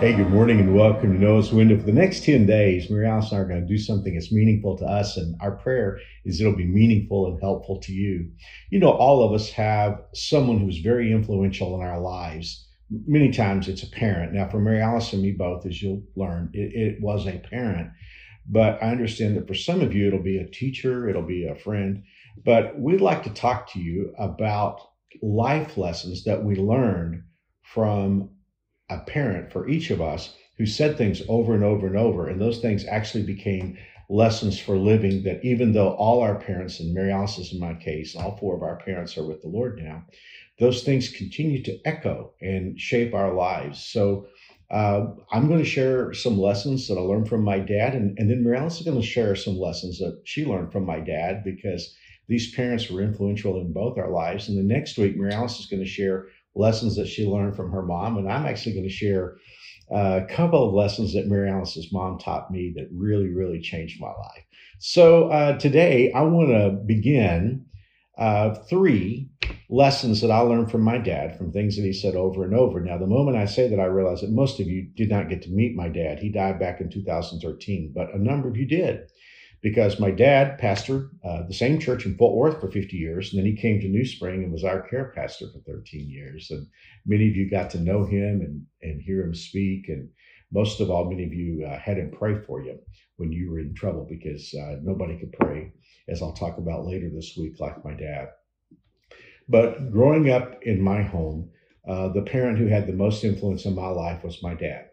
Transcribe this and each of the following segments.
Hey, good morning and welcome to Noah's Window. For the next 10 days, Mary Alice and I are going to do something that's meaningful to us, and our prayer is it'll be meaningful and helpful to you. You know, all of us have someone who's very influential in our lives. Many times it's a parent. Now, for Mary Alice and me both, as you'll learn, it, it was a parent. But I understand that for some of you, it'll be a teacher, it'll be a friend. But we'd like to talk to you about life lessons that we learned from a parent for each of us who said things over and over and over. And those things actually became lessons for living that even though all our parents, and Mary Alice's in my case, all four of our parents are with the Lord now, those things continue to echo and shape our lives. So uh, I'm going to share some lessons that I learned from my dad, and, and then Mary Alice is going to share some lessons that she learned from my dad because these parents were influential in both our lives. And the next week, Mary Alice is going to share lessons that she learned from her mom. And I'm actually going to share a couple of lessons that Mary Alice's mom taught me that really, really changed my life. So uh, today I want to begin uh, three lessons that I learned from my dad, from things that he said over and over. Now, the moment I say that, I realize that most of you did not get to meet my dad. He died back in 2013, but a number of you did because my dad pastored uh, the same church in Fort Worth for 50 years, and then he came to New Spring and was our care pastor for 13 years. And many of you got to know him and, and hear him speak. And most of all, many of you uh, had him pray for you when you were in trouble because uh, nobody could pray, as I'll talk about later this week, like my dad. But growing up in my home, uh, the parent who had the most influence in my life was my dad.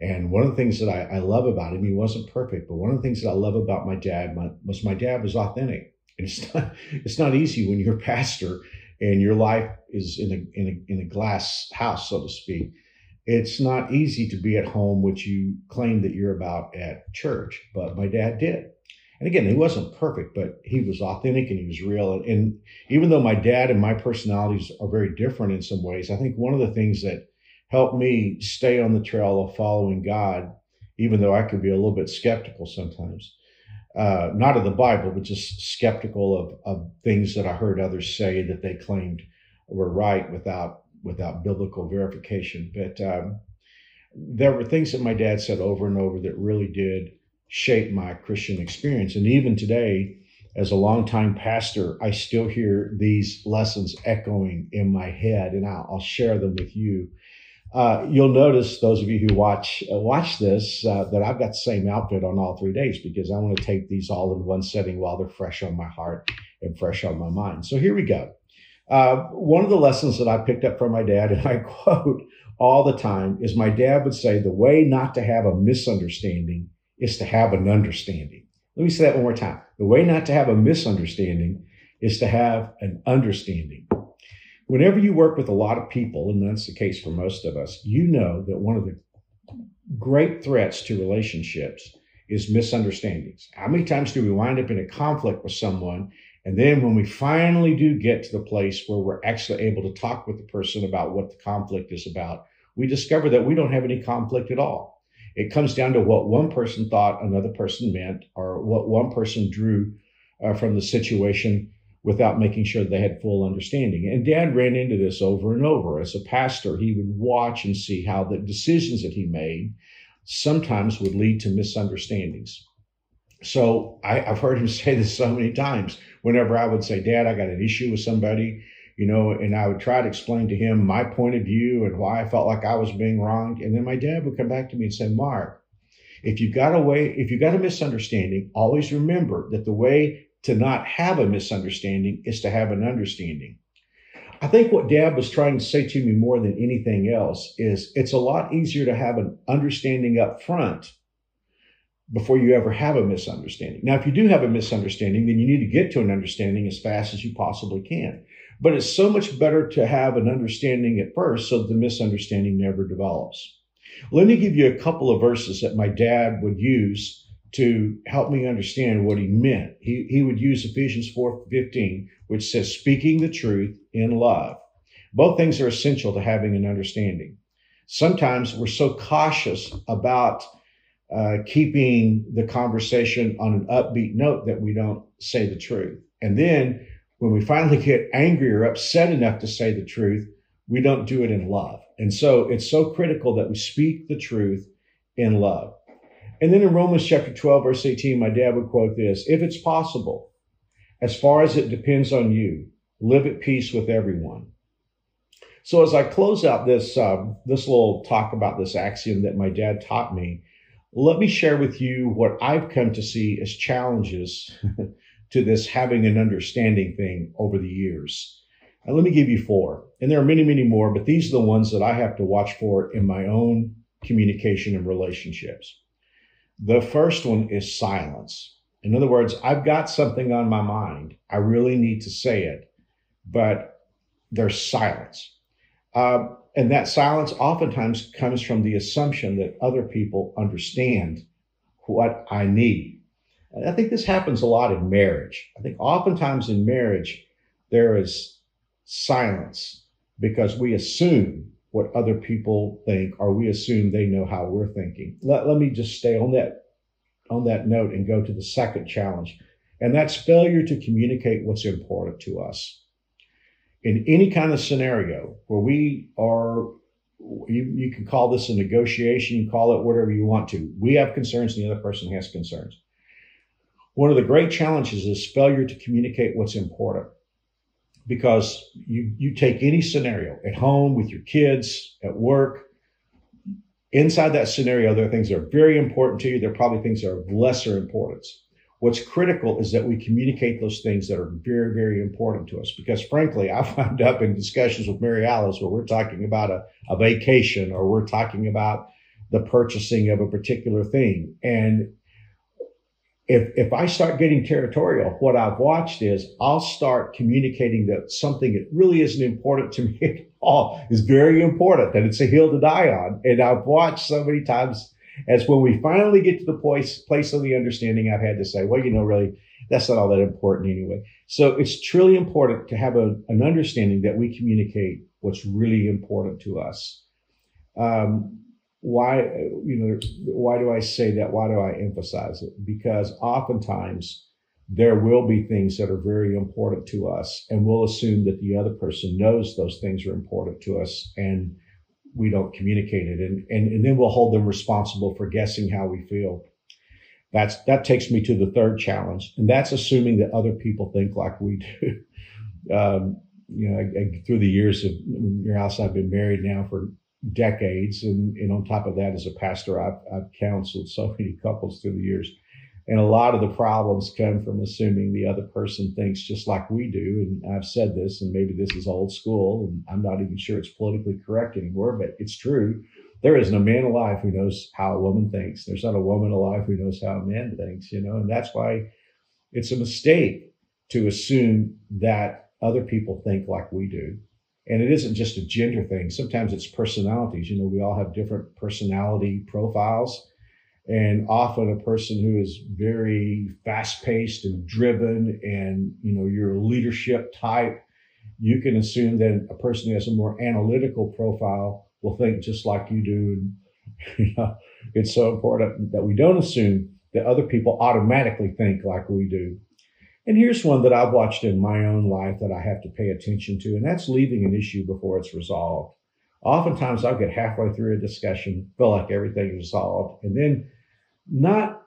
And one of the things that I, I, love about him, he wasn't perfect, but one of the things that I love about my dad my, was my dad was authentic. And it's not, it's not easy when you're a pastor and your life is in a, in a, in a glass house, so to speak. It's not easy to be at home, which you claim that you're about at church, but my dad did. And again, he wasn't perfect, but he was authentic and he was real. And, and even though my dad and my personalities are very different in some ways, I think one of the things that helped me stay on the trail of following God, even though I could be a little bit skeptical sometimes. Uh, not of the Bible, but just skeptical of, of things that I heard others say that they claimed were right without without biblical verification. But um, there were things that my dad said over and over that really did shape my Christian experience. And even today, as a longtime pastor, I still hear these lessons echoing in my head, and I'll, I'll share them with you uh, you'll notice those of you who watch uh, watch this uh, that I've got the same outfit on all three days because I want to take these all in one setting while they're fresh on my heart and fresh on my mind. So here we go. Uh, one of the lessons that I picked up from my dad, and I quote all the time, is my dad would say, "The way not to have a misunderstanding is to have an understanding." Let me say that one more time. The way not to have a misunderstanding is to have an understanding whenever you work with a lot of people, and that's the case for most of us, you know that one of the great threats to relationships is misunderstandings. How many times do we wind up in a conflict with someone? And then when we finally do get to the place where we're actually able to talk with the person about what the conflict is about, we discover that we don't have any conflict at all. It comes down to what one person thought another person meant or what one person drew uh, from the situation without making sure they had full understanding. And dad ran into this over and over. As a pastor, he would watch and see how the decisions that he made sometimes would lead to misunderstandings. So I, have heard him say this so many times. Whenever I would say, Dad, I got an issue with somebody, you know, and I would try to explain to him my point of view and why I felt like I was being wronged. And then my dad would come back to me and say, Mark, if you got a way, if you got a misunderstanding, always remember that the way to not have a misunderstanding is to have an understanding. I think what Dad was trying to say to me more than anything else is it's a lot easier to have an understanding up front before you ever have a misunderstanding. Now, if you do have a misunderstanding, then you need to get to an understanding as fast as you possibly can. But it's so much better to have an understanding at first so the misunderstanding never develops. Let me give you a couple of verses that my dad would use to help me understand what he meant. He, he would use Ephesians 4 15, which says, speaking the truth in love. Both things are essential to having an understanding. Sometimes we're so cautious about uh, keeping the conversation on an upbeat note that we don't say the truth. And then when we finally get angry or upset enough to say the truth, we don't do it in love. And so it's so critical that we speak the truth in love. And then in Romans chapter 12, verse 18, my dad would quote this If it's possible, as far as it depends on you, live at peace with everyone. So as I close out this um, this little talk about this axiom that my dad taught me, let me share with you what I've come to see as challenges to this having an understanding thing over the years. And let me give you four. And there are many, many more, but these are the ones that I have to watch for in my own communication and relationships. The first one is silence. In other words, I've got something on my mind. I really need to say it, but there's silence. Uh, and that silence oftentimes comes from the assumption that other people understand what I need. And I think this happens a lot in marriage. I think oftentimes in marriage, there is silence because we assume what other people think or we assume they know how we're thinking. Let, let me just stay on that on that note and go to the second challenge. And that's failure to communicate what's important to us. In any kind of scenario where we are you, you can call this a negotiation, you call it whatever you want to. We have concerns and the other person has concerns. One of the great challenges is failure to communicate what's important because you, you take any scenario at home with your kids, at work, inside that scenario, there are things that are very important to you. There are probably things that are of lesser importance. What's critical is that we communicate those things that are very, very important to us. Because frankly, I wound up in discussions with Mary Alice where we're talking about a, a vacation or we're talking about the purchasing of a particular thing. And if if I start getting territorial, what I've watched is I'll start communicating that something that really isn't important to me at all is very important, that it's a hill to die on. And I've watched so many times as when we finally get to the place place of the understanding, I've had to say, well, you know, really, that's not all that important anyway. So it's truly important to have a, an understanding that we communicate what's really important to us. Um, why you know why do i say that? Why do i emphasize it? Because oftentimes there will be things that are very important to us and we'll assume that the other person knows those things are important to us and we don't communicate it and, and, and then we'll hold them responsible for guessing how we feel. That's that takes me to the third challenge and that's assuming that other people think like we do. Um, you know I, I, through the years of your house i've been married now for decades. And, and on top of that, as a pastor, I've, I've counseled so many couples through the years. And a lot of the problems come from assuming the other person thinks just like we do. And I've said this, and maybe this is old school, and I'm not even sure it's politically correct anymore, but it's true. There isn't a man alive who knows how a woman thinks. There's not a woman alive who knows how a man thinks, you know, and that's why it's a mistake to assume that other people think like we do. And it isn't just a gender thing. Sometimes it's personalities. You know, we all have different personality profiles. And often a person who is very fast paced and driven and, you know, you're a leadership type, you can assume that a person who has a more analytical profile will think just like you do. You know, it's so important that we don't assume that other people automatically think like we do. And here's one that I've watched in my own life that I have to pay attention to, and that's leaving an issue before it's resolved. Oftentimes I'll get halfway through a discussion, feel like everything is resolved, and then not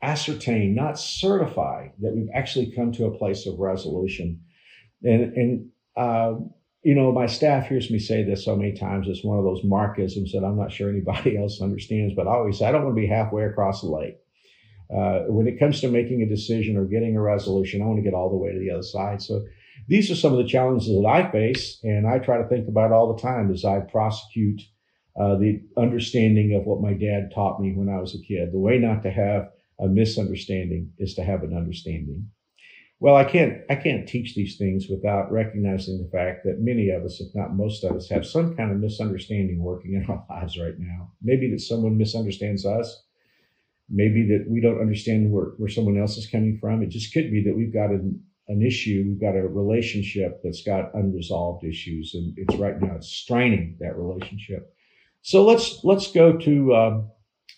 ascertain, not certify that we've actually come to a place of resolution. And, and uh, you know, my staff hears me say this so many times. It's one of those markisms that I'm not sure anybody else understands, but I always say, I don't want to be halfway across the lake uh, when it comes to making a decision or getting a resolution, I want to get all the way to the other side. So these are some of the challenges that I face, and I try to think about all the time as I prosecute uh, the understanding of what my dad taught me when I was a kid. The way not to have a misunderstanding is to have an understanding. Well, I can't I can't teach these things without recognizing the fact that many of us, if not most of us, have some kind of misunderstanding working in our lives right now. Maybe that someone misunderstands us maybe that we don't understand where, where someone else is coming from. It just could be that we've got an, an issue, we've got a relationship that's got unresolved issues, and it's right now it's straining that relationship. So let's let's go to um,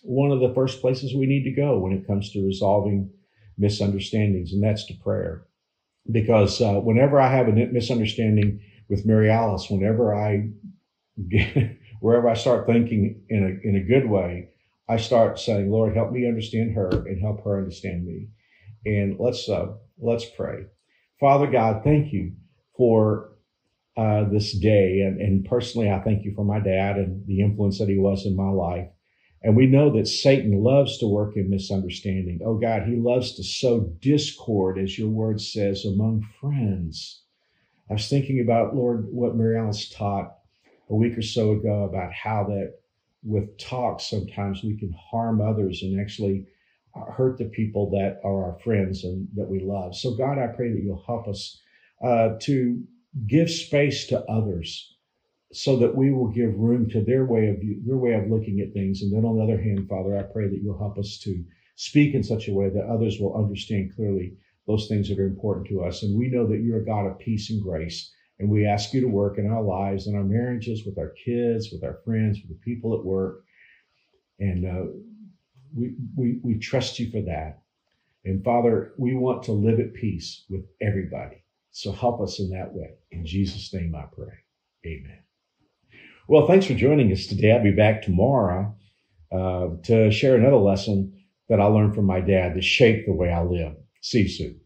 one of the first places we need to go when it comes to resolving misunderstandings, and that's to prayer. Because uh, whenever I have a misunderstanding with Mary Alice, whenever I get, wherever I start thinking in a in a good way, I start saying, Lord, help me understand her and help her understand me. And let's uh, let's pray. Father God, thank you for uh, this day. And, and personally, I thank you for my dad and the influence that he was in my life. And we know that Satan loves to work in misunderstanding. Oh God, he loves to sow discord, as your word says, among friends. I was thinking about, Lord, what Mary Alice taught a week or so ago about how that with talk, sometimes we can harm others and actually hurt the people that are our friends and that we love. So, God, I pray that you'll help us uh, to give space to others so that we will give room to their way of their way of looking at things. And then on the other hand, Father, I pray that you'll help us to speak in such a way that others will understand clearly those things that are important to us. And we know that you're a God of peace and grace. And we ask you to work in our lives, in our marriages, with our kids, with our friends, with the people at work. And uh, we, we, we trust you for that. And Father, we want to live at peace with everybody. So help us in that way. In Jesus' name I pray. Amen. Well, thanks for joining us today. I'll be back tomorrow uh, to share another lesson that I learned from my dad to shape the way I live. See you soon.